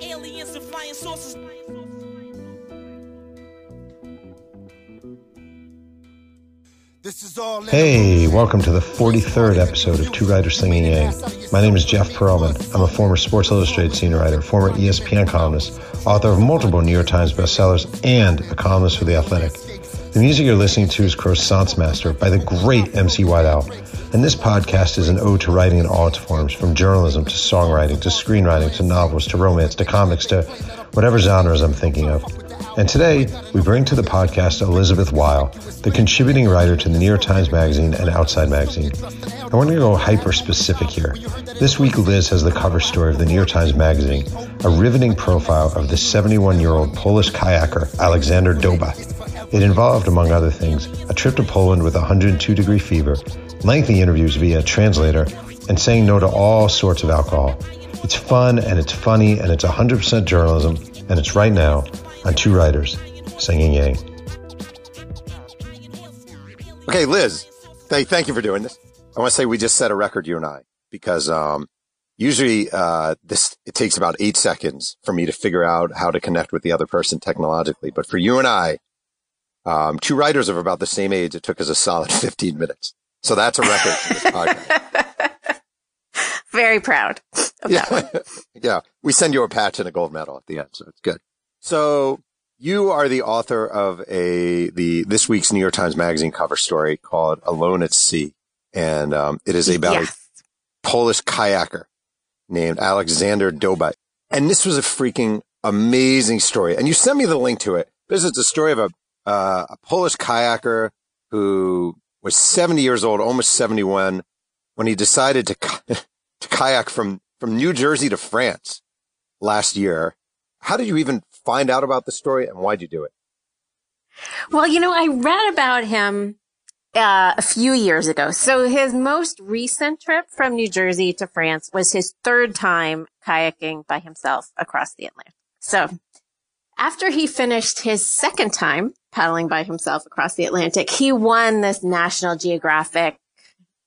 Aliens and flying saucers. Hey, welcome to the 43rd episode of Two Writers Slinging Yang. My name is Jeff Pearlman. I'm a former Sports Illustrated senior writer, former ESPN columnist, author of multiple New York Times bestsellers, and a columnist for The Athletic. The music you're listening to is Croissant's Master by the great MC White Owl. And this podcast is an ode to writing in all its forms, from journalism to songwriting to screenwriting to novels to romance to comics to whatever genres I'm thinking of. And today, we bring to the podcast Elizabeth Weil, the contributing writer to the New York Times Magazine and Outside Magazine. I want to go hyper specific here. This week, Liz has the cover story of the New York Times Magazine, a riveting profile of the 71 year old Polish kayaker Aleksander Doba. It involved, among other things, a trip to Poland with a 102 degree fever, lengthy interviews via translator, and saying no to all sorts of alcohol. It's fun and it's funny and it's 100% journalism, and it's right now on Two Writers Slinging Yang. Okay, Liz, th- thank you for doing this. I want to say we just set a record, you and I, because um, usually uh, this it takes about eight seconds for me to figure out how to connect with the other person technologically. But for you and I, um, two writers of about the same age, it took us a solid 15 minutes. So that's a record for this podcast. Very proud of that yeah. yeah. We send you a patch and a gold medal at the end. So it's good. So you are the author of a, the, this week's New York Times Magazine cover story called Alone at Sea. And, um, it is about Yes. a Polish kayaker named Aleksander Doba. And this was a freaking amazing story. And you sent me the link to it. This is the story of a, uh, a Polish kayaker who was 70 years old, almost 71, when he decided to, to kayak from, from New Jersey to France last year. How did you even find out about the story and why'd you do it? Well, you know, I read about him uh, a few years ago. So his most recent trip from New Jersey to France was his third time kayaking by himself across the Atlantic. So after he finished his second time paddling by himself across the Atlantic, he won this National Geographic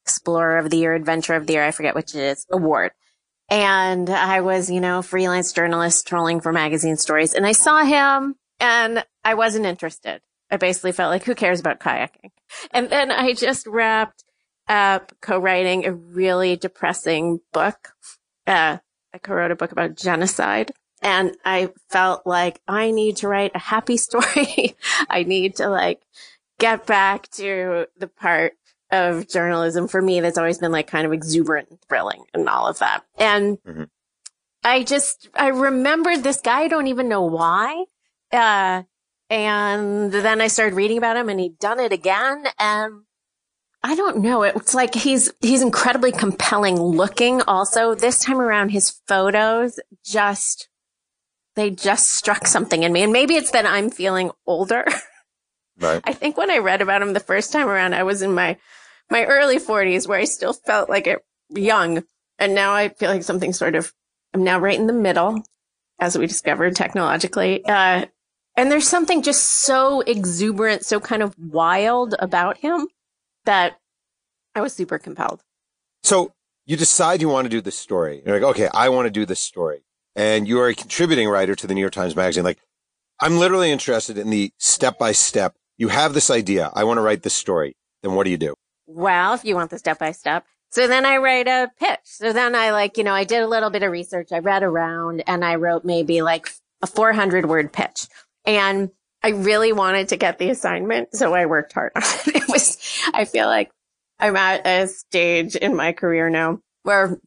Explorer of the Year, Adventure of the Year, I forget which it is, award. And I was, you know, freelance journalist trolling for magazine stories and I saw him and I wasn't interested. I basically felt like, who cares about kayaking? And then I just wrapped up co-writing a really depressing book. Uh, I co-wrote a book about genocide and I felt like I need to write a happy story. I need to like get back to the part of journalism for me that's always been like kind of exuberant and thrilling and all of that. And Mhm. I just, I remembered this guy. I don't even know why. Uh, and then I started reading about him and he'd done it again. And I don't know. It's like he's, he's incredibly compelling looking. Also, this time around, his photos just, they just struck something in me. And maybe it's that I'm feeling older. Right. I think when I read about him the first time around, I was in my, my early forties where I still felt like it young. And now I feel like something sort of, I'm now right in the middle, as we discovered technologically. Uh, and there's something just so exuberant, so kind of wild about him that I was super compelled. So you decide you want to do this story. You're like, okay, I want to do this story. And you are a contributing writer to the New York Times Magazine. Like, I'm literally interested in the step by step. You have this idea. I want to write this story. Then what do you do? Well, if you want the step by step. So then I write a pitch. So then I like, you know, I did a little bit of research. I read around and I wrote maybe like a 400 word pitch. And I really wanted to get the assignment. So I worked hard on it. It was, I feel like I'm at a stage in my career now where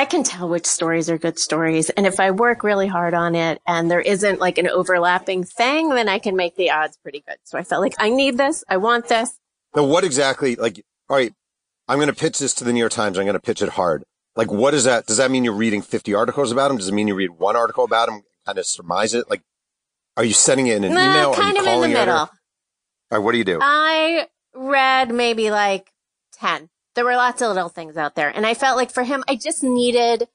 I can tell which stories are good stories. And if I work really hard on it and there isn't like an overlapping thing, then I can make the odds pretty good. So I felt like I need this. I want this. Now, what exactly, like, all right, I'm going to pitch this to the New York Times. I'm going to pitch it hard. Like, what is that? Does that mean you're reading 50 articles about him? Does it mean you read one article about him, kind of surmise it? Like, are you sending it in an email? Are kind you of in the calling your editor? middle. All right, what do you do? I read maybe like 10. There were lots of little things out there. And I felt like for him, I just needed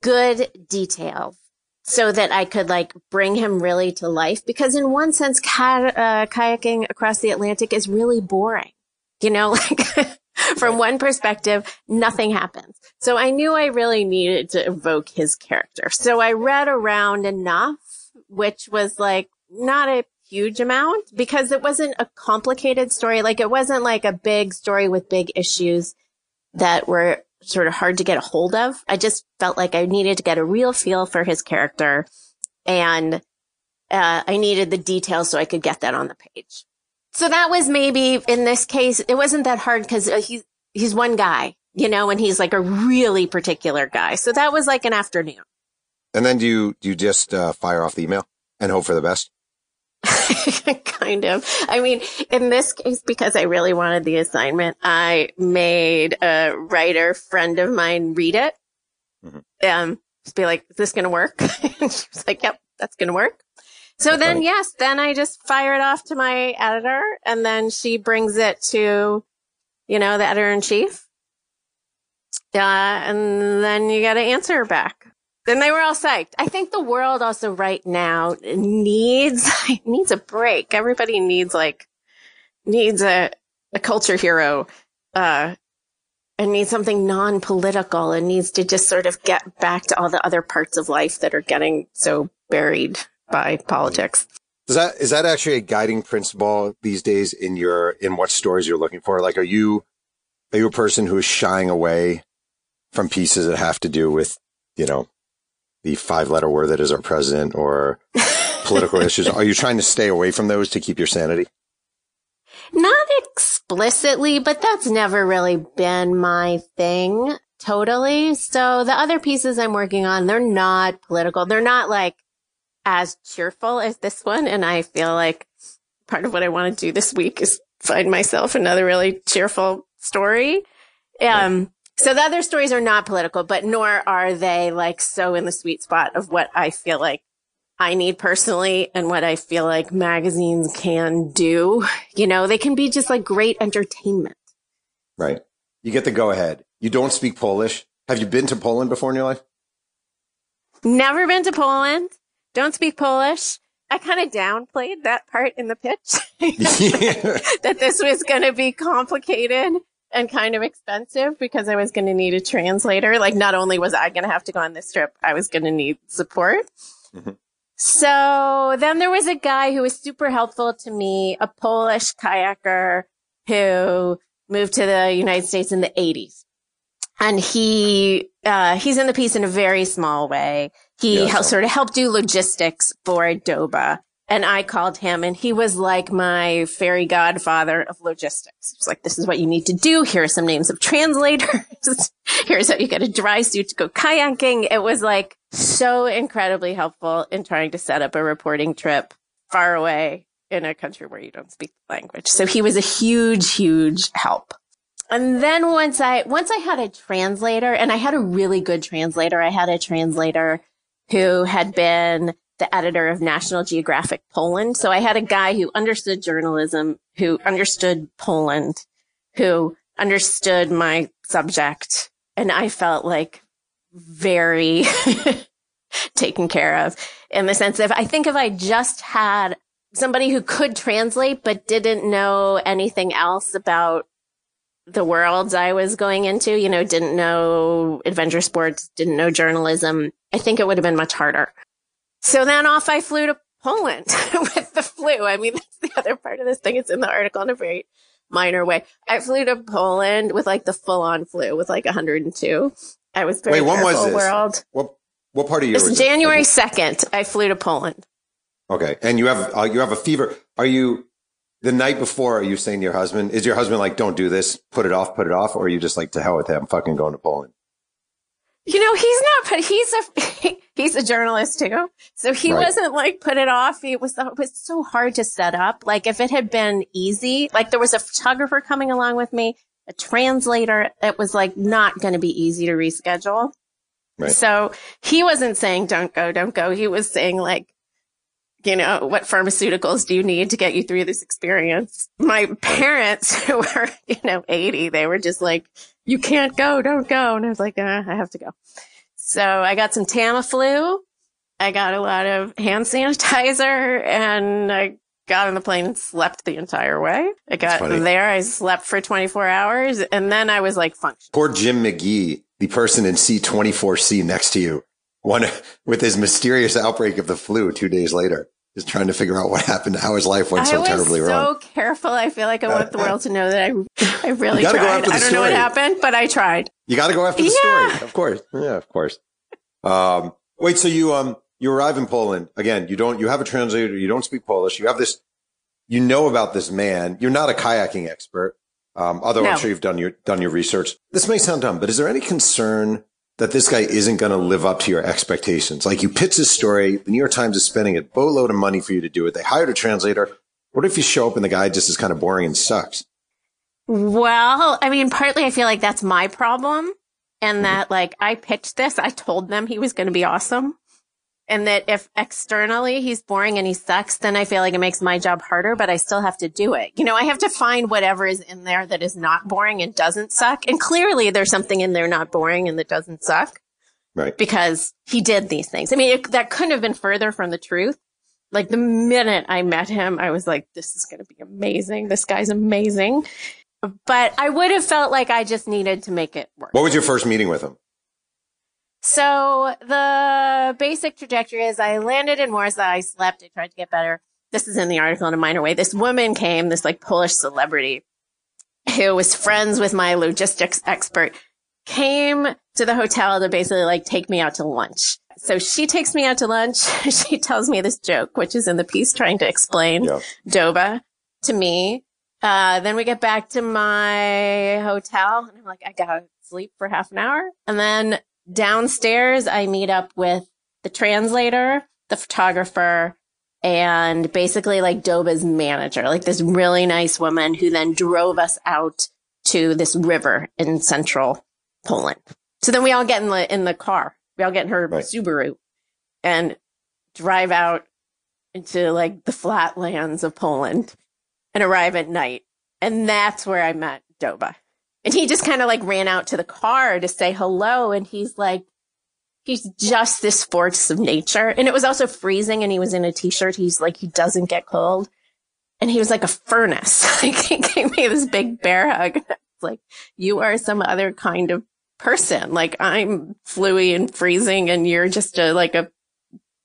good detail so that I could like bring him really to life. Because in one sense, ka- uh, kayaking across the Atlantic is really boring. You know, like From one perspective, nothing happens. So I knew I really needed to evoke his character. So I read around enough, which was like not a huge amount because it wasn't a complicated story. Like it wasn't like a big story with big issues that were sort of hard to get a hold of. I just felt like I needed to get a real feel for his character and uh, I needed the details so I could get that on the page. So that was maybe in this case, it wasn't that hard because uh, he's, he's one guy, you know, and he's like a really particular guy. So that was like an afternoon. And then do you, do you just uh, fire off the email and hope for the best? kind of. I mean, in this case, because I really wanted the assignment, I made a writer friend of mine read it. Mm-hmm. Um, just be like, is this going to work? she was like, yep, that's going to work. So that's then, funny. yes, then I just fire it off to my editor and then she brings it to, you know, the editor in chief. Uh, and then you got to answer her back. Then they were all psyched. I think the world also right now needs needs a break. Everybody needs like needs a a culture hero, uh, and needs something non-political and needs to just sort of get back to all the other parts of life that are getting so buried by politics. Is that is that actually a guiding principle these days in your in what stories you're looking for? Like, are you are you a person who is shying away from pieces that have to do with you know the five letter word that is our president or political issues? Are you trying to stay away from those to keep your sanity? Not explicitly, but that's never really been my thing totally. So the other pieces I'm working on, they're not political. They're not like as cheerful as this one. And I feel like part of what I want to do this week is find myself another really cheerful story. Um, so the other stories are not political, but nor are they like so in the sweet spot of what I feel like I need personally and what I feel like magazines can do. You know, they can be just like great entertainment. Right. You get the go ahead. You don't speak Polish. Have you been to Poland before in your life? Never been to Poland. Don't speak Polish. I kind of downplayed that part in the pitch that this was going to be complicated and kind of expensive because I was going to need a translator. Like, not only was I going to have to go on this trip, I was going to need support. Mm-hmm. So then there was a guy who was super helpful to me, a Polish kayaker who moved to the United States in the 80s. And he, uh, he's in the piece in a very small way. He yeah, helped, sort of helped do logistics for Doba. And I called him and he was like my fairy godfather of logistics. He was like, this is what you need to do. Here are some names of translators. Here's how you get a dry suit to go kayaking. It was like so incredibly helpful in trying to set up a reporting trip far away in a country where you don't speak the language. So he was a huge, huge help. And then once I, once I had a translator and I had a really good translator, I had a translator who had been the editor of National Geographic Poland. So I had a guy who understood journalism, who understood Poland, who understood my subject. And I felt like very taken care of in the sense of I think if I just had somebody who could translate but didn't know anything else about the worlds I was going into, you know, didn't know adventure sports, didn't know journalism, I think it would have been much harder. So then off I flew to Poland with the flu. I mean, that's the other part of this thing. It's in the article in a very minor way. I flew to Poland with like the full on flu with like 102. I was very Wait, when was this? World. What what part of year? It's January second. I flew to Poland. Okay, and you have uh, you have a fever. Are you the night before? Are you saying to your husband? Is your husband like, "Don't do this, put it off, put it off," or are you just like, "To hell with him, I'm fucking going to Poland"? You know, he's not, but he's a, he's a journalist too. So he right. wasn't like put it off. It was, it was so hard to set up. Like if it had been easy, like there was a photographer coming along with me, a translator, it was like not going to be easy to reschedule. Right. So he wasn't saying don't go, don't go. He was saying like, you know, what pharmaceuticals do you need to get you through this experience? My parents who were, you know, 80, they were just like, you can't go, don't go. And I was like, uh, I have to go. So I got some Tamiflu. I got a lot of hand sanitizer and I got on the plane and slept the entire way. I got there, I slept for 24 hours, and then I was like functioning. Poor Jim McGee, the person in C24C next to you, one with his mysterious outbreak of the flu two days later, just trying to figure out what happened, how his life went so terribly so wrong. So careful. I feel like I want the world to know that I, I really You gotta go tried. I don't know what happened, but I tried. You got to go after the Yeah. story, of course. Yeah, of course. Um, wait, so you um you arrive in Poland again. You don't you have a translator. You don't speak Polish. You have this. You know about this man. You're not a kayaking expert, um, although I'm sure you've done your done your research. This may sound dumb, but is there any concern that this guy isn't going to live up to your expectations? Like you pitch this story, the New York Times is spending a boatload of money for you to do it. They hired a translator. What if you show up and the guy just is kind of boring and sucks? Well, I mean, partly I feel like that's my problem. Mm-hmm. And that like I pitched this, I told them he was going to be awesome. And that if externally he's boring and he sucks, then I feel like it makes my job harder, but I still have to do it. You know, I have to find whatever is in there that is not boring and doesn't suck. And clearly there's something in there not boring and that doesn't suck Right. because he did these things. I mean, it, that couldn't have been further from the truth. Like the minute I met him, I was like, this is going to be amazing. This guy's amazing. But I would have felt like I just needed to make it work. What was your first meeting with him? So the basic trajectory is I landed in Warsaw. I slept. I tried to get better. This is in the article in a minor way. This woman came, this like Polish celebrity who was friends with my logistics expert, came to the hotel to basically like take me out to lunch. So she takes me out to lunch. she tells me this joke, which is in the piece trying to explain Yeah. Doba to me. Uh, then we get back to my hotel and I'm like, I gotta sleep for half an hour. And then downstairs, I meet up with the translator, the photographer, and basically like Doba's manager, like this really nice woman who then drove us out to this river in central Poland. So then we all get in the, in the car. We all get in her Right. Subaru and drive out into like the flatlands of Poland and arrive at night. And that's where I met Doba. And he just kind of like ran out to the car to say hello. And he's like, he's just this force of nature. And it was also freezing and he was in a t-shirt. He's like, he doesn't get cold. And he was like a furnace. Like he gave me this big bear hug. It's like, you are some other kind of person. Like I'm fluey and freezing and you're just a, like a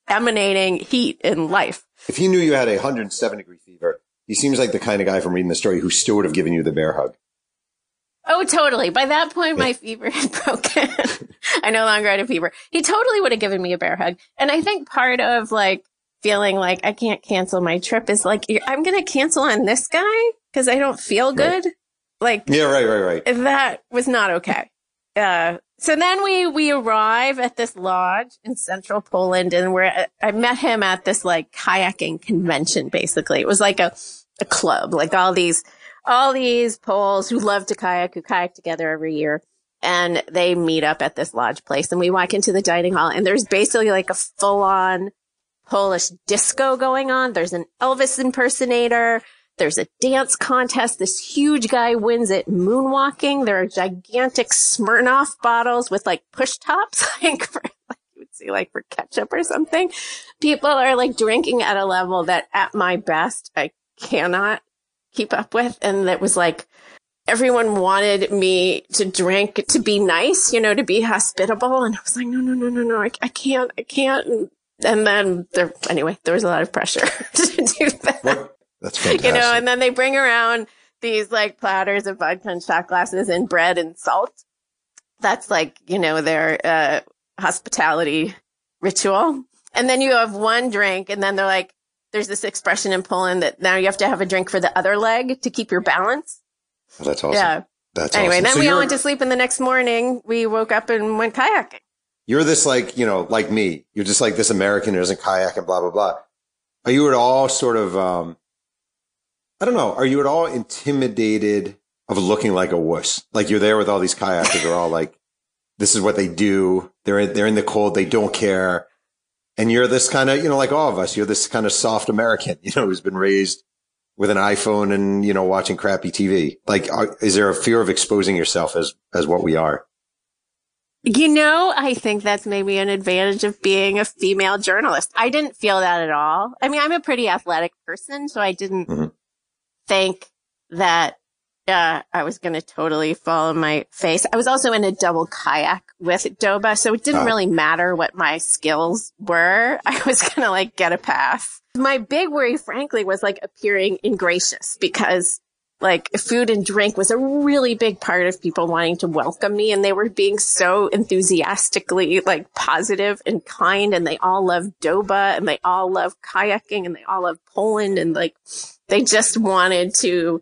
emanating heat in life. If he knew you had a 107 degree fever, he seems like the kind of guy from reading the story who still would have given you the bear hug. Oh, totally. By that point, my fever had broken. I no longer had a fever. He totally would have given me a bear hug. And I think part of like feeling like I can't cancel my trip is like, I'm going to cancel on this guy because I don't feel good. Like Yeah, right, right, right. that was not okay. Uh, so then we, we arrive at this lodge in central Poland and we're, I met him at this like kayaking convention, basically. It was like a, a club, like all these, all these Poles who love to kayak, who kayak together every year. And they meet up at this lodge place and we walk into the dining hall and there's basically like a full on Polish disco going on. There's an Elvis impersonator. There's a dance contest. This huge guy wins it moonwalking. There are gigantic Smirnoff bottles with like push tops, like for, like you would see like for ketchup or something. People are like drinking at a level that at my best, I cannot keep up with. And that was like, everyone wanted me to drink, to be nice, you know, to be hospitable. And I was like, no, no, no, no, no, I, I can't, I can't. And, and then there, anyway, there was a lot of pressure to do that What? That's fantastic. you know, and then they bring around these like platters of vodka and shot glasses and bread and salt. That's like, you know, their uh, hospitality ritual. And then you have one drink and then they're like, there's this expression in Poland that now you have to have a drink for the other leg to keep your balance. That's awesome. Yeah. That's Anyway, awesome. then So we all went to sleep and the next morning we woke up and went kayaking. You're this like, you know, like me. You're just like this American who doesn't kayak and blah, blah, blah. Are you at all sort of, um, I don't know. Are you at all intimidated of looking like a wuss? Like you're there with all these kayakers who are all like, this is what they do. They're in, they're in the cold. They don't care. And you're this kind of, you know, like all of us, you're this kind of soft American, you know, who's been raised with an iPhone and, you know, watching crappy TV. Like, are, is there a fear of exposing yourself as, as what we are? You know, I think that's maybe an advantage of being a female journalist. I didn't feel that at all. I mean, I'm a pretty athletic person, so I didn't mm-hmm. think that uh, I was going to totally fall on my face. I was also in a double kayak with Doba, so it didn't really matter what my skills were. I was going to like get a pass. My big worry, frankly, was like appearing ingracious because like food and drink was a really big part of people wanting to welcome me and they were being so enthusiastically like positive and kind and they all love Doba and they all love kayaking and they all love Poland and like they just wanted to,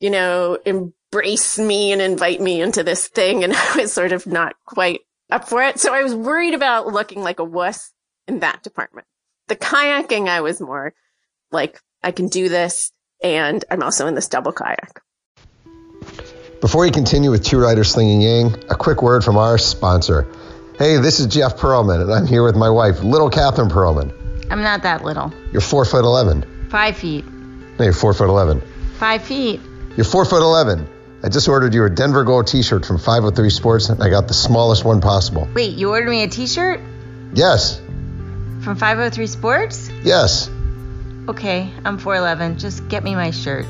you know, embrace me and invite me into this thing and I was sort of not quite up for it. So I was worried about looking like a wuss in that department. The kayaking, I was more like, I can do this and I'm also in this double kayak. Before we continue with Two Writers Slinging Yang, a quick word from our sponsor. Hey, this is Jeff Pearlman, and I'm here with my wife, little Catherine Pearlman. I'm not that little. You're four foot eleven. Five feet. No, you're four foot eleven. Five feet. You're four foot eleven. I just ordered you a Denver Gold T-shirt from 503 Sports, and I got the smallest one possible. Wait, you ordered me a T-shirt? Yes. From 503 Sports? Yes. Okay, I'm 4'11. Just get me my shirt.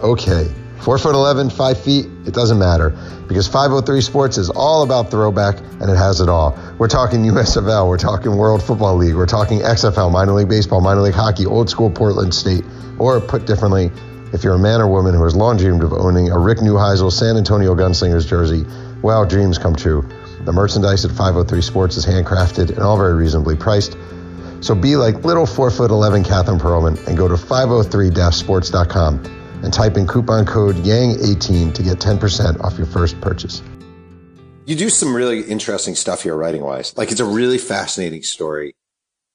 Okay. 4 foot 11, 5 feet, it doesn't matter because 503 Sports is all about throwback and it has it all. We're talking USFL, we're talking World Football League, we're talking XFL, minor league baseball, minor league hockey, old school Portland State, or put differently, if you're a man or woman who has long dreamed of owning a Rick Neuheisel San Antonio Gunslingers jersey, well, dreams come true. The merchandise at 503 Sports is handcrafted and all very reasonably priced. So be like little 4 foot 11 Catherine Pearlman and go to 503-sports.com and type in coupon code YANG18 to get 10% off your first purchase. You do some really interesting stuff here writing wise. Like it's a really fascinating story.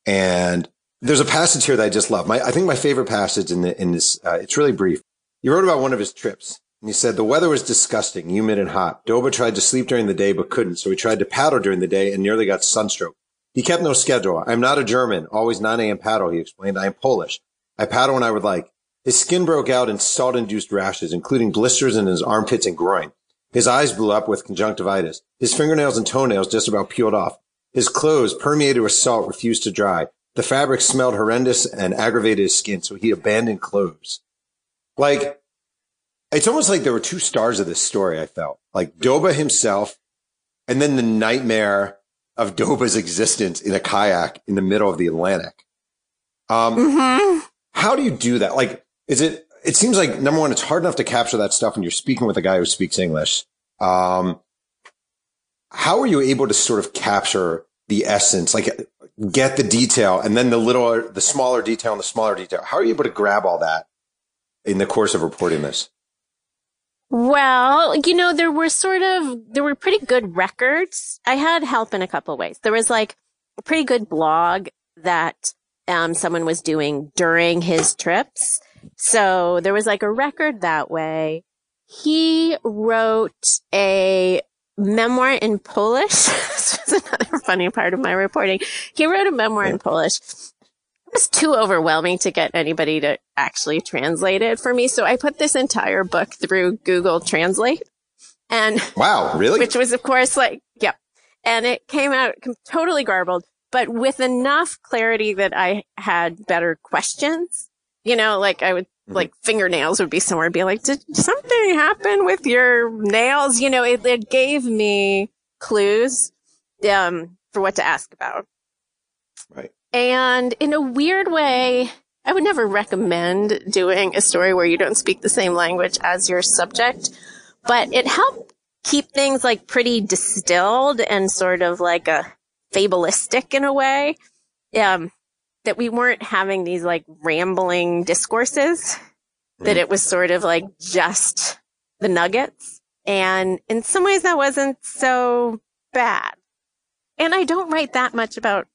And there's a passage here that I just love. My, I think my favorite passage in, the, in this, uh, it's really brief. He wrote about one of his trips and he said the weather was disgusting, humid and hot. Doba tried to sleep during the day, but couldn't. So he tried to paddle during the day and nearly got sunstroke. He kept no schedule. I'm not a German, always 9 a.m. paddle, he explained. I am Polish. I paddle when I would like. His skin broke out in salt induced rashes, including blisters in his armpits and groin. His eyes blew up with conjunctivitis. His fingernails and toenails just about peeled off. His clothes, permeated with salt, refused to dry. The fabric smelled horrendous and aggravated his skin, so he abandoned clothes. Like, it's almost like there were two stars of this story, I felt. Like Doba himself, and then the nightmare of Doba's existence in a kayak in the middle of the Atlantic. Um, mm-hmm. how do you do that? Like, is it, it seems like number one, it's hard enough to capture that stuff when you're speaking with a guy who speaks English. Um, how are you able to sort of capture the essence, like get the detail and then the little, the smaller detail and the smaller detail? How are you able to grab all that in the course of reporting this? Well, you know, there were sort of, there were pretty good records. I had help in a couple ways. There was like a pretty good blog that um, someone was doing during his trips. So there was like a record that way. He wrote a memoir in Polish. this was another funny part of my reporting. He wrote a memoir in Polish it was too overwhelming to get anybody to actually translate it for me. So I put this entire book through Google Translate. And wow, really? Which was, of course, like, yep. And it came out totally garbled, but with enough clarity that I had better questions. You know, like I would. Like fingernails would be somewhere, be like, did something happen with your nails? You know, it, it gave me clues, um, for what to ask about. Right. And in a weird way, I would never recommend doing a story where you don't speak the same language as your subject, but it helped keep things like pretty distilled and sort of like a fabulistic in a way. Um, that we weren't having these like rambling discourses, that it was sort of like just the nuggets. And in some ways that wasn't so bad. And I don't write that much about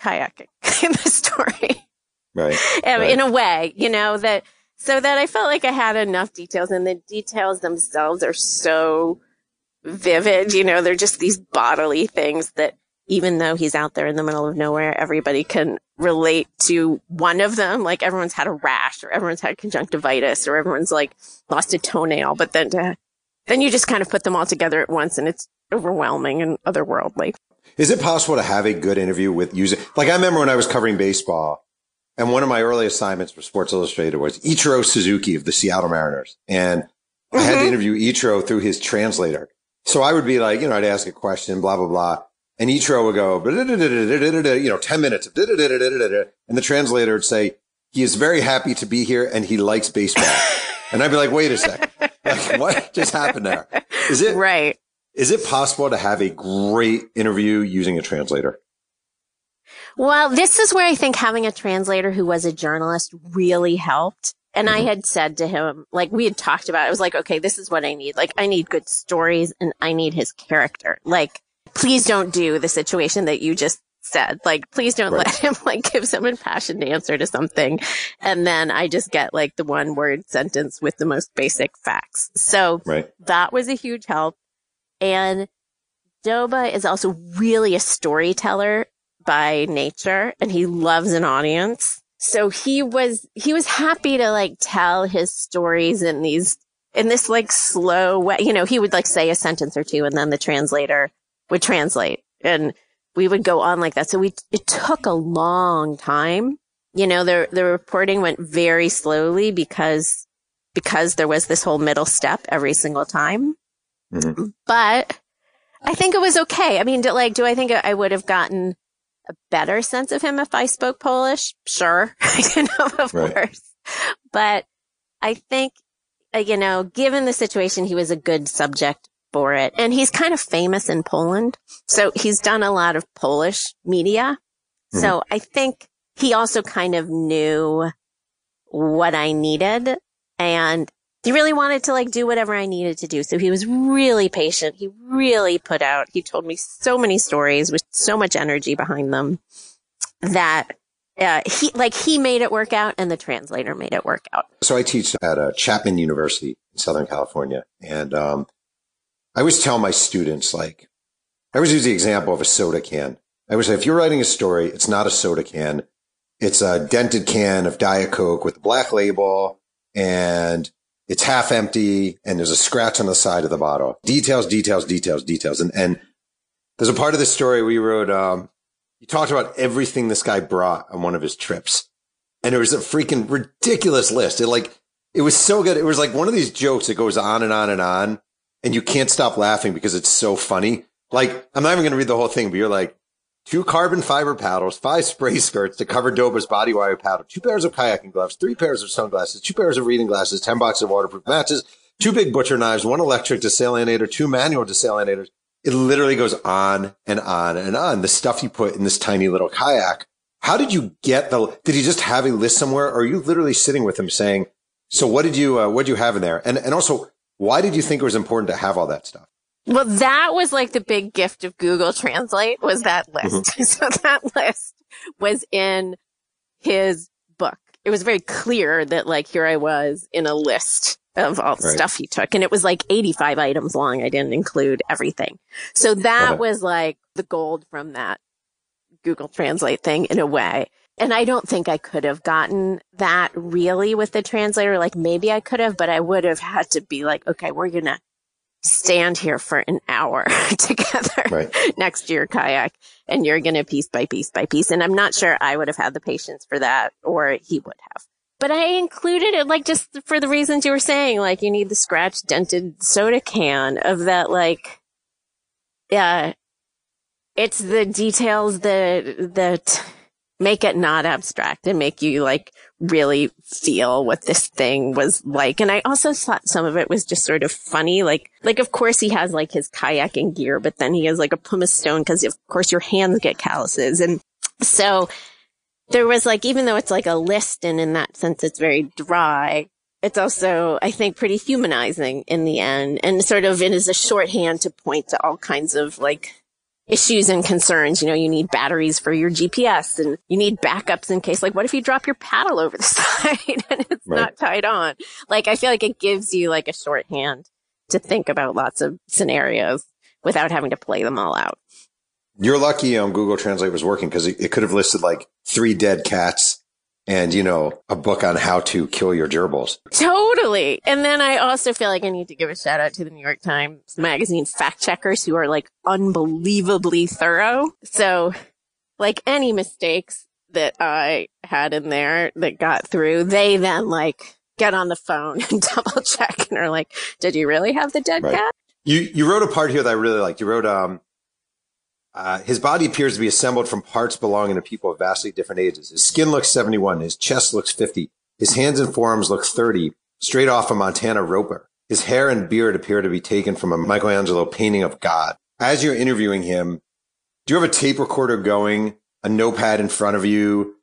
kayaking in the story. Right, um, right. In a way, you know, that, so that I felt like I had enough details and the details themselves are so vivid. You know, they're just these bodily things that even though he's out there in the middle of nowhere, everybody can relate to one of them. Like everyone's had a rash or everyone's had conjunctivitis or everyone's like lost a toenail, but then to, then you just kind of put them all together at once and it's overwhelming and otherworldly. Is it possible to have a good interview with using, like I remember when I was covering baseball and one of my early assignments for Sports Illustrated was Ichiro Suzuki of the Seattle Mariners. And I had to Mhm. interview Ichiro through his translator. So I would be like, you know, I'd ask a question, blah, blah, blah. And Ichiro would go, you know, 10 minutes of, and the translator would say, he is very happy to be here and he likes baseball. and I'd be like, wait a second. Like, what just happened there? Is it, Right. is it possible to have a great interview using a translator? Well, this is where I think having a translator who was a journalist really helped. And I Mhm. had said to him, like we had talked about, it, I was like, okay, this is what I need. Like I need good stories and I need his character. Like, please don't do the situation that you just said. Like, please don't Right. let him like give some impassioned answer to something. And then I just get like the one word sentence with the most basic facts. So Right. that was a huge help. And Doba is also really a storyteller by nature and he loves an audience. So he was, he was happy to like tell his stories in these, in this like slow way. You know, he would like say a sentence or two and then the translator would translate and we would go on like that. So we, it took a long time. You know, the, the reporting went very slowly because, because there was this whole middle step every single time. Mhm. But I think it was okay. I mean, do, like, do I think I would have gotten a better sense of him if I spoke Polish? Sure. you know, of Right. course. But I think, you know, given the situation, he was a good subject for it. And he's kind of famous in Poland. So he's done a lot of Polish media. So I think he also kind of knew what I needed and he really wanted to like do whatever I needed to do. So he was really patient. He really put out, he told me so many stories with so much energy behind them that uh, he, like he made it work out and the translator made it work out. So I teach at uh, Chapman University in Southern California. And um, I always tell my students, like, I always use the example of a soda can. I always say, if you're writing a story, it's not a soda can. It's a dented can of Diet Coke with a black label and it's half empty and there's a scratch on the side of the bottle. Details, details, details, details. And, and there's a part of the story we wrote, um, he talked about everything this guy brought on one of his trips. And it was a freaking ridiculous list. It like, it was so good. It was like one of these jokes that goes on and on and on and you can't stop laughing because it's so funny. Like, I'm not even going to read the whole thing, but you're like, two carbon fiber paddles, five spray skirts to cover Doba's body wire paddle, two pairs of kayaking gloves, three pairs of sunglasses, two pairs of reading glasses, 10 boxes of waterproof matches, two big butcher knives, one electric desalinator, two manual desalinators. It literally goes on and on and on. The stuff you put in this tiny little kayak. How did you get the, did he just have a list somewhere? Or are you literally sitting with him saying, so what did you, uh, what did you have in there? And, and also, why did you think it was important to have all that stuff? Well, that was like the big gift of Google Translate was that mm-hmm. list. so that list was in his book. It was very clear that like here I was in a list of all the Right. stuff he took and it was like 85 items long. I didn't include everything. So that Okay. was like the gold from that Google Translate thing in a way. And I don't think I could have gotten that really with the translator. Like maybe I could have, but I would have had to be like, okay, we're going to stand here for an hour together Right. next to your kayak and you're going to piece by piece by piece. And I'm not sure I would have had the patience for that or he would have. But I included it like just for the reasons you were saying, like you need the scratch dented soda can of that, like, yeah, it's the details that, that make it not abstract and make you like really feel what this thing was like. And I also thought some of it was just sort of funny. Like, like, of course he has like his kayaking gear, but then he has like a pumice stone because of course your hands get calluses. And so there was like, even though it's like a list and in that sense it's very dry, it's also, I think, pretty humanizing in the end and sort of it is a shorthand to point to all kinds of like issues and concerns. You know, you need batteries for your GPS and you need backups in case, like, what if you drop your paddle over the side and it's Right. not tied on? Like, I feel like it gives you like a shorthand to think about lots of scenarios without having to play them all out. You're lucky um, Google Translate was working because it, it could have listed like three dead cats and, you know, a book on how to kill your gerbils. Totally. And then I also feel like I need to give a shout out to the New York Times magazine fact checkers who are like unbelievably thorough. So like any mistakes that I had in there that got through, they then like get on the phone and double check and are like, did you really have the dead Right. cat? You, you wrote a part here that I really liked. You wrote, um, uh, his body appears to be assembled from parts belonging to people of vastly different ages. His skin looks 71. His chest looks 50. His hands and forearms look 30, straight off a Montana roper. His hair and beard appear to be taken from a Michelangelo painting of God. As you're interviewing him, do you have a tape recorder going, a notepad in front of you?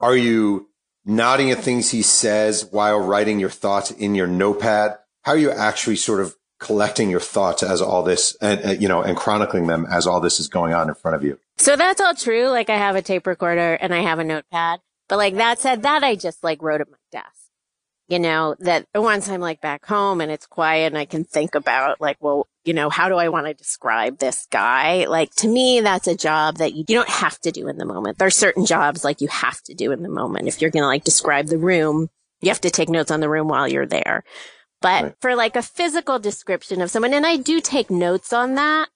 Are you nodding at things he says while writing your thoughts in your notepad? How are you actually sort of collecting your thoughts as all this and, you know and chronicling them as all this is going on in front of you So that's all true. Like I have a tape recorder and I have a notepad. But like that said, that I just like wrote at my desk. You know, that once I'm like back home and it's quiet and I can think about like, well, you know, how do I want to describe this guy? Like to me, that's a job that you, you don't have to do in the moment. There are certain jobs like you have to do in the moment. If you're going to like describe the room, you have to take notes on the room while you're there. But Right. for like a physical description of someone, and I do take notes on that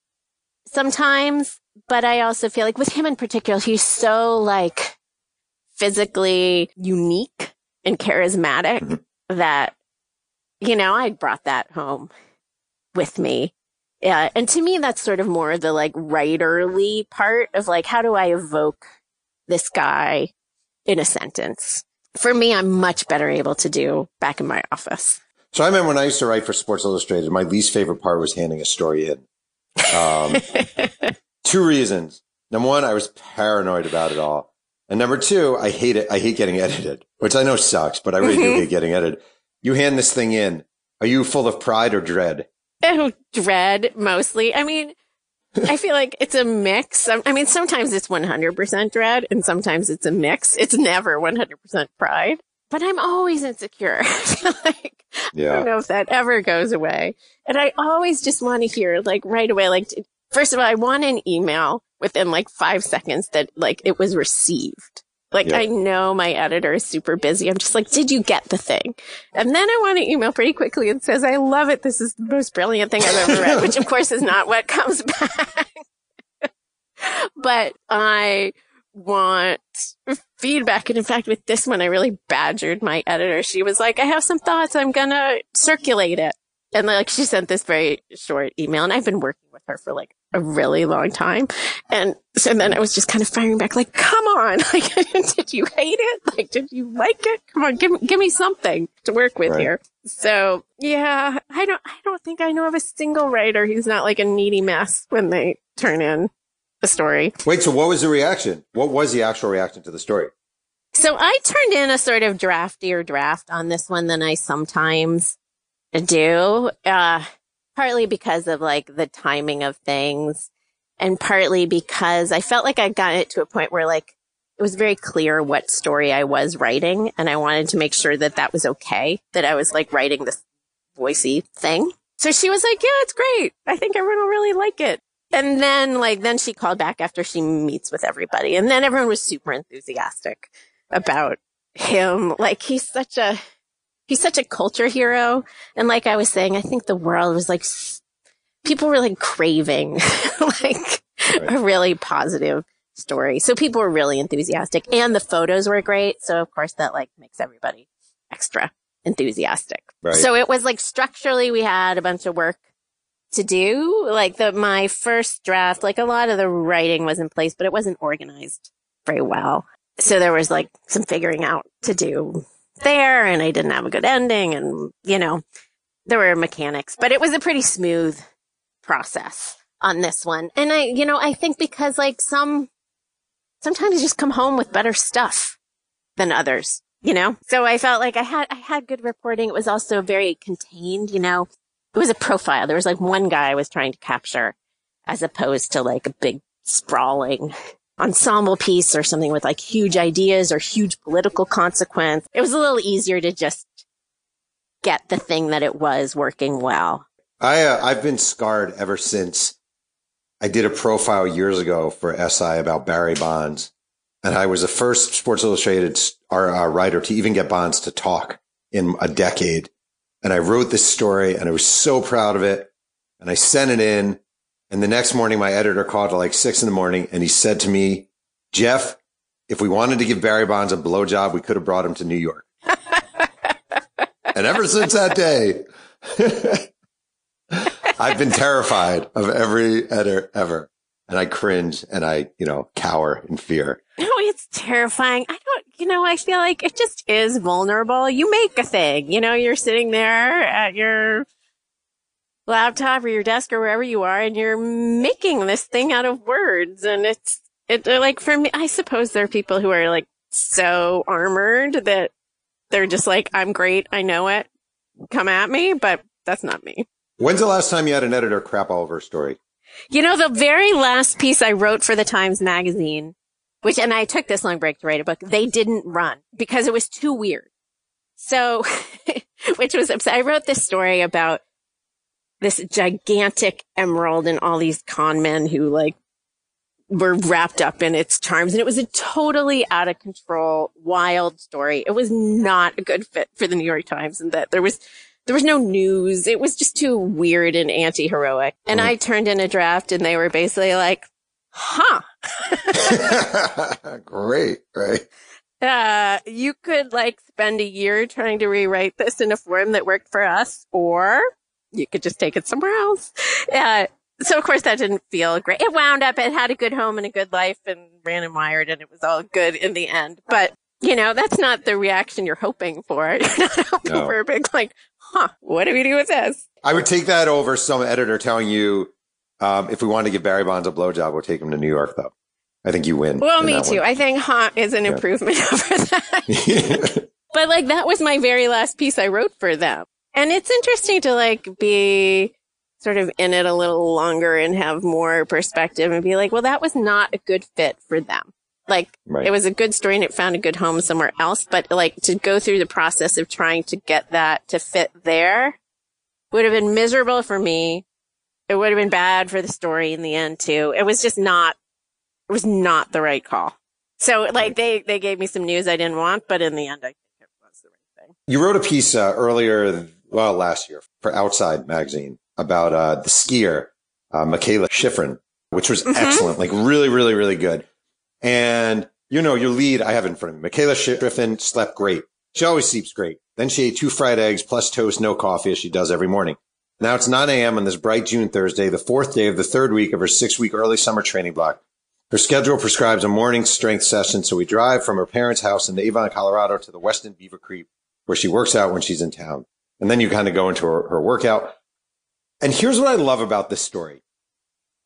sometimes, but I also feel like with him in particular, he's so like physically unique and charismatic Mhm. that, you know, I brought that home with me. Yeah. And to me, that's sort of more of the like writerly part of like, how do I evoke this guy in a sentence? For me, I'm much better able to do back in my office. So i remember when i used to write for sports illustrated my least favorite part was handing a story in. Um, two reasons. Number one i was paranoid about it all. And number two i hate it. I hate getting edited which i know sucks but i really do hate getting edited. You hand this thing in. Are you full of pride or dread? Oh, dread mostly. I mean, I feel like it's a mix. I mean, sometimes it's 100% dread and sometimes it's a mix. It's never 100% pride, but I'm always insecure. Like, I don't know if that ever goes away. And I always just want to hear like right away, like, first of all, I want an email within like five seconds that like it was received. Like Yeah. I know my editor is super busy. I'm just like, did you get the thing? And then I want to email pretty quickly and says, I love it. This is the most brilliant thing I've ever read, which of course is not what comes back. but I want feedback. And in fact, with this one, I really badgered my editor. She was like, I have some thoughts. I'm going to circulate it. And like she sent this very short email and I've been working with her for like a really long time. And so then I was just kind of firing back like, come on. Like, did you hate it? Like, did you like it? Come on, give me, give me something to work with Right. here. So yeah, I don't, I don't think I know of a single writer who's not like a needy mess when they turn in a story. wait so what was the reaction what was the actual reaction to the story So I turned in a sort of draftier draft on this one than I sometimes do, uh, partly because of like the timing of things and partly because I felt like I got it to a point where like it was very clear what story I was writing and I wanted to make sure that that was okay, that I was like writing this voicey thing. So she was like, yeah, it's great. I think everyone will really like it. And then like, then she called back after she meets with everybody and then everyone was super enthusiastic about him. Like he's such a, he's such a culture hero. And like I was saying, I think the world was like, people were like craving like a really positive story. So people were really enthusiastic and the photos were great. So of course that like makes everybody extra enthusiastic. right So it was like structurally we had a bunch of work to do. Like the, my first draft, like a lot of the writing was in place, but it wasn't organized very well. So there was like some figuring out to do there and I didn't have a good ending and, you know, there were mechanics, but it was a pretty smooth process on this one. And I, you know, I think because like some, sometimes you just come home with better stuff than others, you know? So I felt like I had, I had good reporting. It was also very contained, you know? It was a profile. There was like one guy I was trying to capture as opposed to like a big sprawling ensemble piece or something with like huge ideas or huge political consequence. It was a little easier to just get the thing that it was working well. I uh, I've been scarred ever since I did a profile years ago for SI about Barry Bonds, And I was the first Sports Illustrated uh, writer to even get Bonds to talk in a decade. And I wrote this story and I was so proud of it. And I sent it in. And the next morning, my editor called at like six in the morning and he said to me, Jeff, if we wanted to give Barry Bonds a blowjob, we could have brought him to New York. and ever since that day, I've been terrified of every editor ever. And I cringe and I, you know, cower in fear. No, it's terrifying. I don't, you know, I feel like it just is vulnerable. You make a thing, you know, you're sitting there at your laptop or your desk or wherever you are and you're making this thing out of words. And it's, it like for me, I suppose there are people who are like so armored that they're just like, I'm great. I know it. Come at me, but that's not me. When's the last time you had an editor crap all over a story? You know, the very last piece I wrote for the Times Magazine which, and I took this long break to write a book. They didn't run because it was too weird. So, which was. I wrote this story about this gigantic emerald and all these con men who like were wrapped up in its charms. And it was a totally out of control, wild story. It was not a good fit for the New York Times and that there was, there was no news. It was just too weird and anti-heroic. And mm. I turned in a draft and they were basically like, huh. Great, right? Uh, you could like spend a year trying to rewrite this in a form that worked for us, or you could just take it somewhere else. Uh, so of course that didn't feel great. It wound up, it had a good home and a good life and ran and Wired and it was all good in the end. But you know, that's not the reaction you're hoping for. You're not hoping no. for a big like, huh, what do we do with this? I would take that over some editor telling you, um, if we wanted to give Barry Bonds a blowjob, we'll take him to New York, though. I think you win. Well, me too. One. I think hot is an yeah. improvement over that. but like that was my very last piece I wrote for them. And it's interesting to like be sort of in it a little longer and have more perspective and be like, well, that was not a good fit for them. Like right. it was a good story and it found a good home somewhere else. But like to go through the process of trying to get that to fit there would have been miserable for me it would have been bad for the story in the end too. It was just not, it was not the right call. So like they, they gave me some news I didn't want, but in the end, I think it was the right thing. You wrote a piece uh, earlier, well, last year for Outside magazine about uh, the skier, uh, Mikaela Shiffrin, which was mm-hmm. excellent, like really, really, really good. And you know, your lead, I have in front of me. Mikaela Shiffrin slept great. She always sleeps great. Then she ate two fried eggs plus toast, no coffee as she does every morning. Now it's 9 a.m. on this bright June Thursday, the fourth day of the third week of her six week early summer training block. Her schedule prescribes a morning strength session, so we drive from her parents' house in Avon, Colorado to the Westin Beaver Creek, where she works out when she's in town. And then you kind of go into her, her workout. And here's what I love about this story.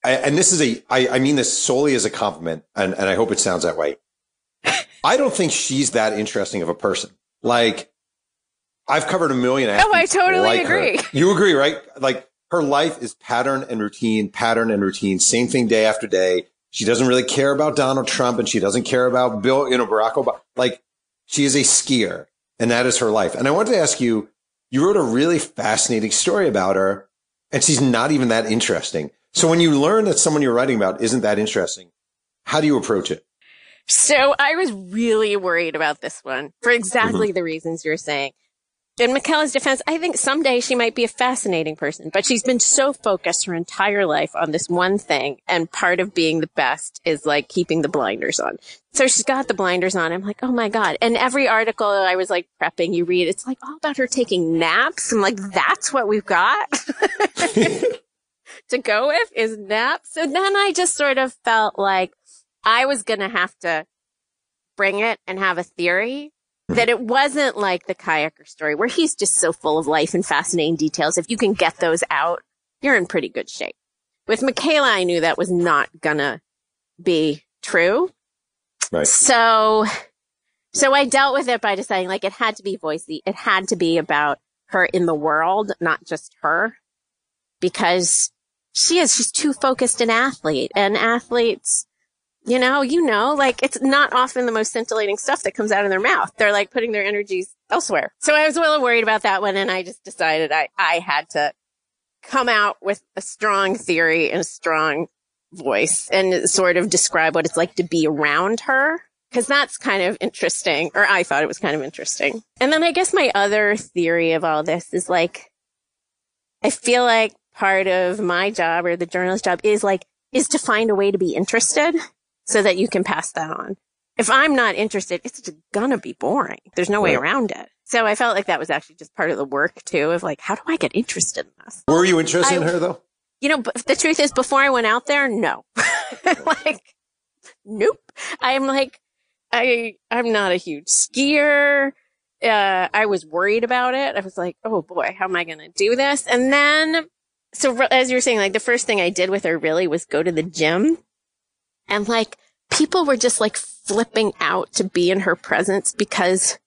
I, and this is a, I, I mean this solely as a compliment, and, and I hope it sounds that way. I don't think she's that interesting of a person. Like, I've covered a million. Oh, I totally like agree. Her. You agree, right? Like her life is pattern and routine, pattern and routine, same thing day after day. She doesn't really care about Donald Trump and she doesn't care about Bill, you know, Barack Obama. Like she is a skier and that is her life. And I wanted to ask you, you wrote a really fascinating story about her and she's not even that interesting. So when you learn that someone you're writing about isn't that interesting, how do you approach it? So I was really worried about this one for exactly mm-hmm. the reasons you're saying in Mikaela's defense, I think someday she might be a fascinating person, but she's been so focused her entire life on this one thing. And part of being the best is like keeping the blinders on. So she's got the blinders on. I'm like, oh my God. And every article I was like prepping, you read, it's like all about her taking naps. I'm like, that's what we've got to go with is naps. So then I just sort of felt like I was going to have to bring it and have a theory Hmm. that it wasn't like the kayaker story where he's just so full of life and fascinating details. If you can get those out, you're in pretty good shape. With Mikaela, I knew that was not gonna be true. Right. So, so I dealt with it by deciding like it had to be voicey. It had to be about her in the world, not just her, because she is, she's too focused an athlete and athletes you know, you know, like it's not often the most scintillating stuff that comes out of their mouth. They're like putting their energies elsewhere. So I was a little worried about that one and I just decided I, I had to come out with a strong theory and a strong voice and sort of describe what it's like to be around her Cause that's kind of interesting, or I thought it was kind of interesting. And then I guess my other theory of all this is like, I feel like part of my job or the journalist job is like, is to find a way to be interested so that you can pass that on. If I'm not interested, it's just gonna be boring. There's no way Right. around it. So I felt like that was actually just part of the work too of like, how do I get interested in this? Were you interested in her though? You know, but the truth is before I went out there, no. like, nope. I'm like, I, I'm not a huge skier. Uh, I was worried about it. I was like, oh boy, how am I going to do this? And then, so as you were saying, like the first thing I did with her really was go to the gym and like people were just like flipping out to be in her presence because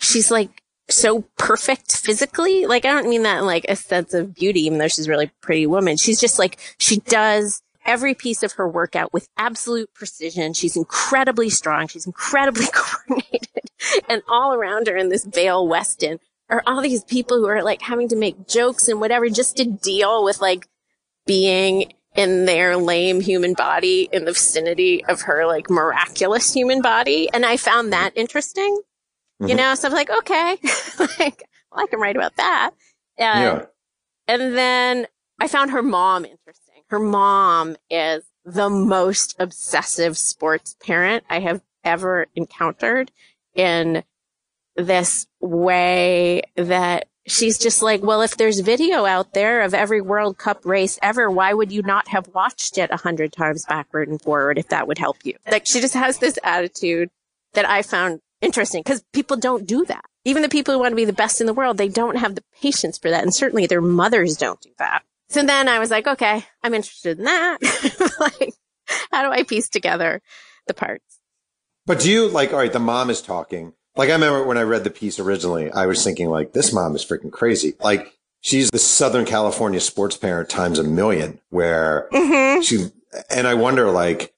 she's like so perfect physically. Like, I don't mean that in like a sense of beauty, even though she's really pretty woman. She's just like, she does every piece of her workout with absolute precision. She's incredibly strong. She's incredibly coordinated. And all around her in this Vail Westin are all these people who are like having to make jokes and whatever just to deal with like being in their lame human body in the vicinity of her like miraculous human body. And I found that interesting. You Mhm. know, so I'm like, okay, like, well, I can write about that. And, yeah. and then I found her mom interesting. Her mom is the most obsessive sports parent I have ever encountered in this way that she's just like, well, if there's video out there of every World Cup race ever, why would you not have watched it a hundred times backward and forward if that would help you? Like she just has this attitude that I found interesting because people don't do that. Even the people who want to be the best in the world, they don't have the patience for that. And certainly their mothers don't do that. So then I was like, okay, I'm interested in that. like, how do I piece together the parts? But do you like, all right, the mom is talking. Like I remember when I read the piece originally, I was thinking like, this mom is freaking crazy. Like she's the Southern California sports parent times a million where Mm-hmm. she, and I wonder like,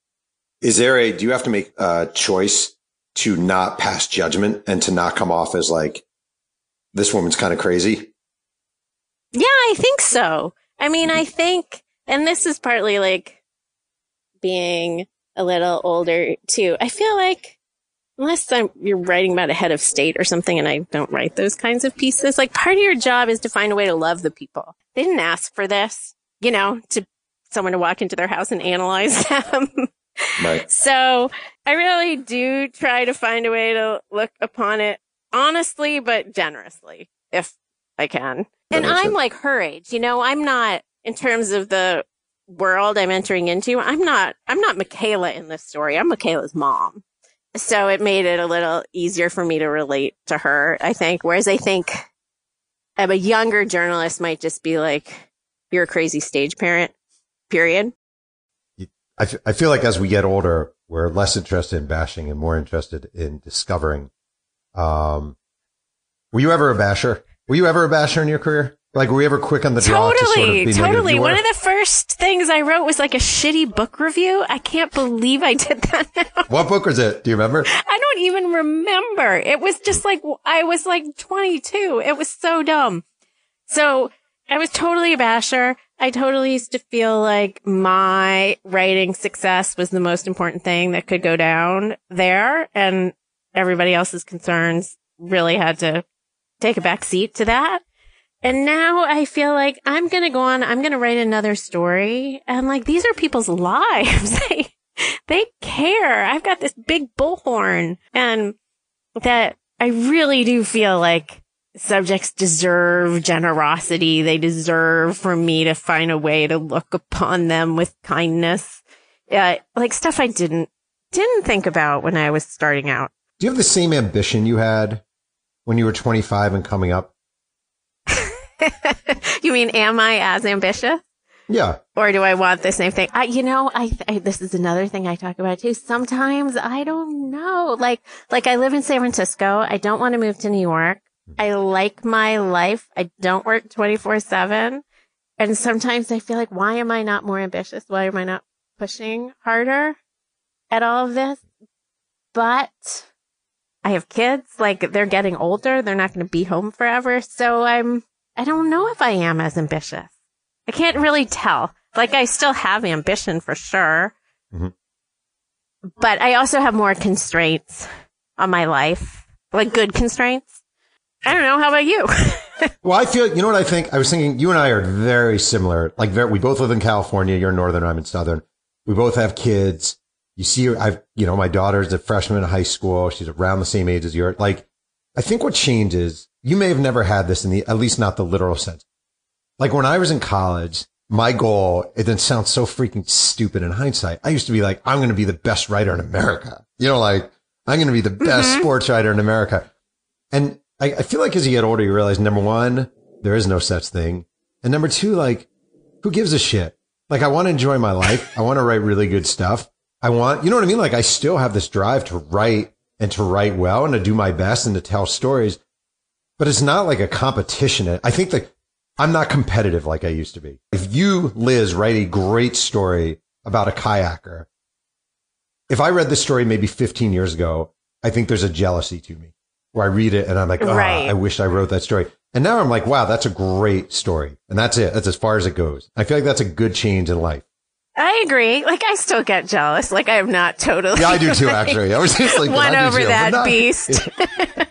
is there a, do you have to make a choice to not pass judgment and to not come off as like, this woman's kind of crazy? Yeah, I think so. I mean, I think, and this is partly like being a little older too. I feel like unless I'm, you're writing about a head of state or something and I don't write those kinds of pieces, like part of your job is to find a way to love the people. They didn't ask for this, you know, to someone to walk into their house and analyze them. Right. So I really do try to find a way to look upon it honestly, but generously, if I can. That And I'm sense. like her age, you know, I'm not in terms of the world I'm entering into. I'm not, I'm not Mikaela in this story. I'm Mikaela's mom. So it made it a little easier for me to relate to her, I think. Whereas I think a younger journalist might just be like, you're a crazy stage parent, period. I, f- I feel like as we get older, we're less interested in bashing and more interested in discovering. Um, were you ever a basher? Were you ever a basher in your career? Like, were you ever quick on the draw to sort of Totally, totally. One of the first things I wrote was like a shitty book review. I can't believe I did that now. what book was it? Do you remember? I don't even remember. It was just like, I was like 22. It was so dumb. So I was totally a basher. I totally used to feel like my writing success was the most important thing that could go down there and everybody else's concerns really had to take a back seat to that. And now I feel like I'm going to go on, I'm going to write another story. And like, these are people's lives. they, they care. I've got this big bullhorn and that I really do feel like subjects deserve generosity. They deserve for me to find a way to look upon them with kindness. Uh, like stuff I didn't, didn't think about when I was starting out. Do you have the same ambition you had when you were 25 and coming up? you mean, am I as ambitious? Yeah. Or do I want the same thing? I, you know, I, I, this is another thing I talk about too. Sometimes I don't know. Like, like I live in San Francisco. I don't want to move to New York. I like my life. I don't work 24 seven. And sometimes I feel like, why am I not more ambitious? Why am I not pushing harder at all of this? But I have kids. Like they're getting older. They're not going to be home forever. So I'm, I don't know if I am as ambitious. I can't really tell. Like I still have ambition for sure. Mhm. but I also have more constraints on my life, like good constraints. I don't know. How about you? well, I feel, you know what I think? I was thinking you and I are very similar. Like we both live in California. You're northern. I'm in southern. We both have kids. You see, I've, you know, my daughter's a freshman in high school. She's around the same age as you're like, I think what changes, you may have never had this in the, at least not the literal sense. Like when I was in college, my goal, it then sounds so freaking stupid in hindsight. I used to be like, I'm going to be the best writer in America. You know, like I'm going to be the best mm-hmm. sports writer in America. And I, I feel like as you get older, you realize number one, there is no such thing. And number two, like who gives a shit? Like I want to enjoy my life. I want to write really good stuff. I want, you know what I mean? Like I still have this drive to write and to write well and to do my best and to tell stories, but it's not like a competition. I think that I'm not competitive like I used to be. If you, Liz, write a great story about a kayaker, if I read this story maybe 15 years ago, I think there's a jealousy to me where I read it and I'm like, oh, right. I wish I wrote that story. And now I'm like, wow, that's a great story. And that's it. That's as far as it goes. I feel like that's a good change in life. I agree. Like I still get jealous. Like I am not totally. Yeah, I do too. Actually, I was just like one over too, that beast.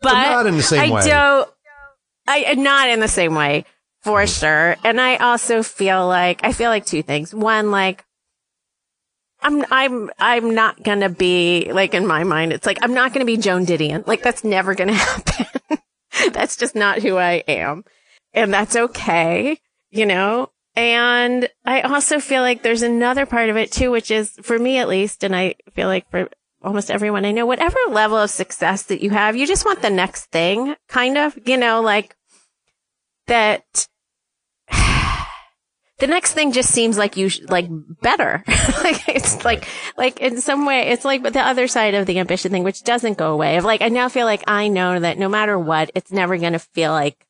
but, not in the same I way. Don't, I not in the same way for mm. sure. And I also feel like I feel like two things. One, like I'm I'm I'm not gonna be like in my mind. It's like I'm not gonna be Joan Didion. Like that's never gonna happen. that's just not who I am, and that's okay. You know, and I also feel like there's another part of it too, which is for me at least, and I feel like for almost everyone I know, whatever level of success that you have, you just want the next thing, kind of, you know, like that. the next thing just seems like you, sh- like better. like it's like, like in some way, it's like the other side of the ambition thing, which doesn't go away of like, I now feel like I know that no matter what, it's never going to feel like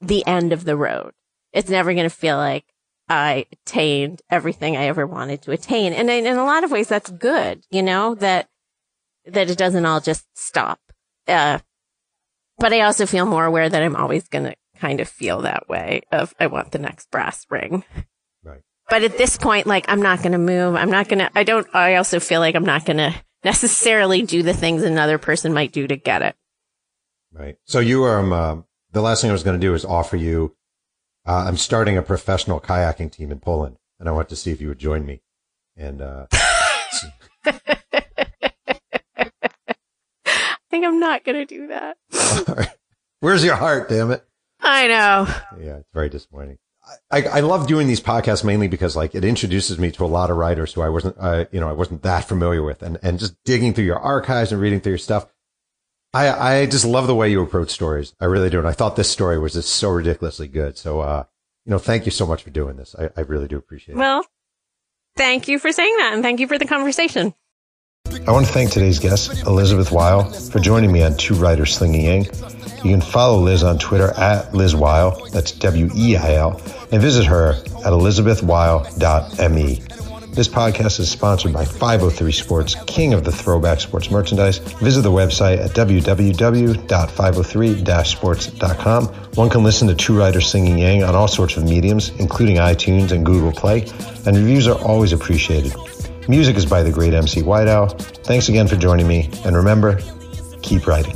the end of the road it's never going to feel like I attained everything I ever wanted to attain. And in, in, a lot of ways, that's good, you know, that, that it doesn't all just stop. Uh, but I also feel more aware that I'm always going to kind of feel that way of I want the next brass ring. Right. But at this point, like, I'm not going to move. I'm not going to, I don't, I also feel like I'm not going to necessarily do the things another person might do to get it. Right. So you, are, um, uh, the last thing I was going to do is offer you uh, I'm starting a professional kayaking team in Poland, and I want to see if you would join me. And uh, think I'm not going to do that. Where's your heart? Damn it! I know. Yeah, it's very disappointing. I, I love doing these podcasts mainly because like it introduces me to a lot of writers who I wasn't, uh, you know, I wasn't that familiar with, and and just digging through your archives and reading through your stuff. I, I just love the way you approach stories. I really do. And I thought this story was just so ridiculously good. So, uh, you know, thank you so much for doing this. I, I really do appreciate it. Well, thank you for saying that. And thank you for the conversation. I want to thank today's guest, Elizabeth Weil, for joining me on Two Writers Slinging Yang. You can follow Liz on Twitter at Liz Weil, that's W E I L, and visit her at elizabethweil.me. This podcast is sponsored by 503 Sports, king of the throwback sports merchandise. Visit the website at www.503-sports.com. One can listen to Two Writers Slinging Yang on all sorts of mediums, including iTunes and Google Play, and reviews are always appreciated. Music is by the great MC Whiteout. Thanks again for joining me, and remember, keep writing.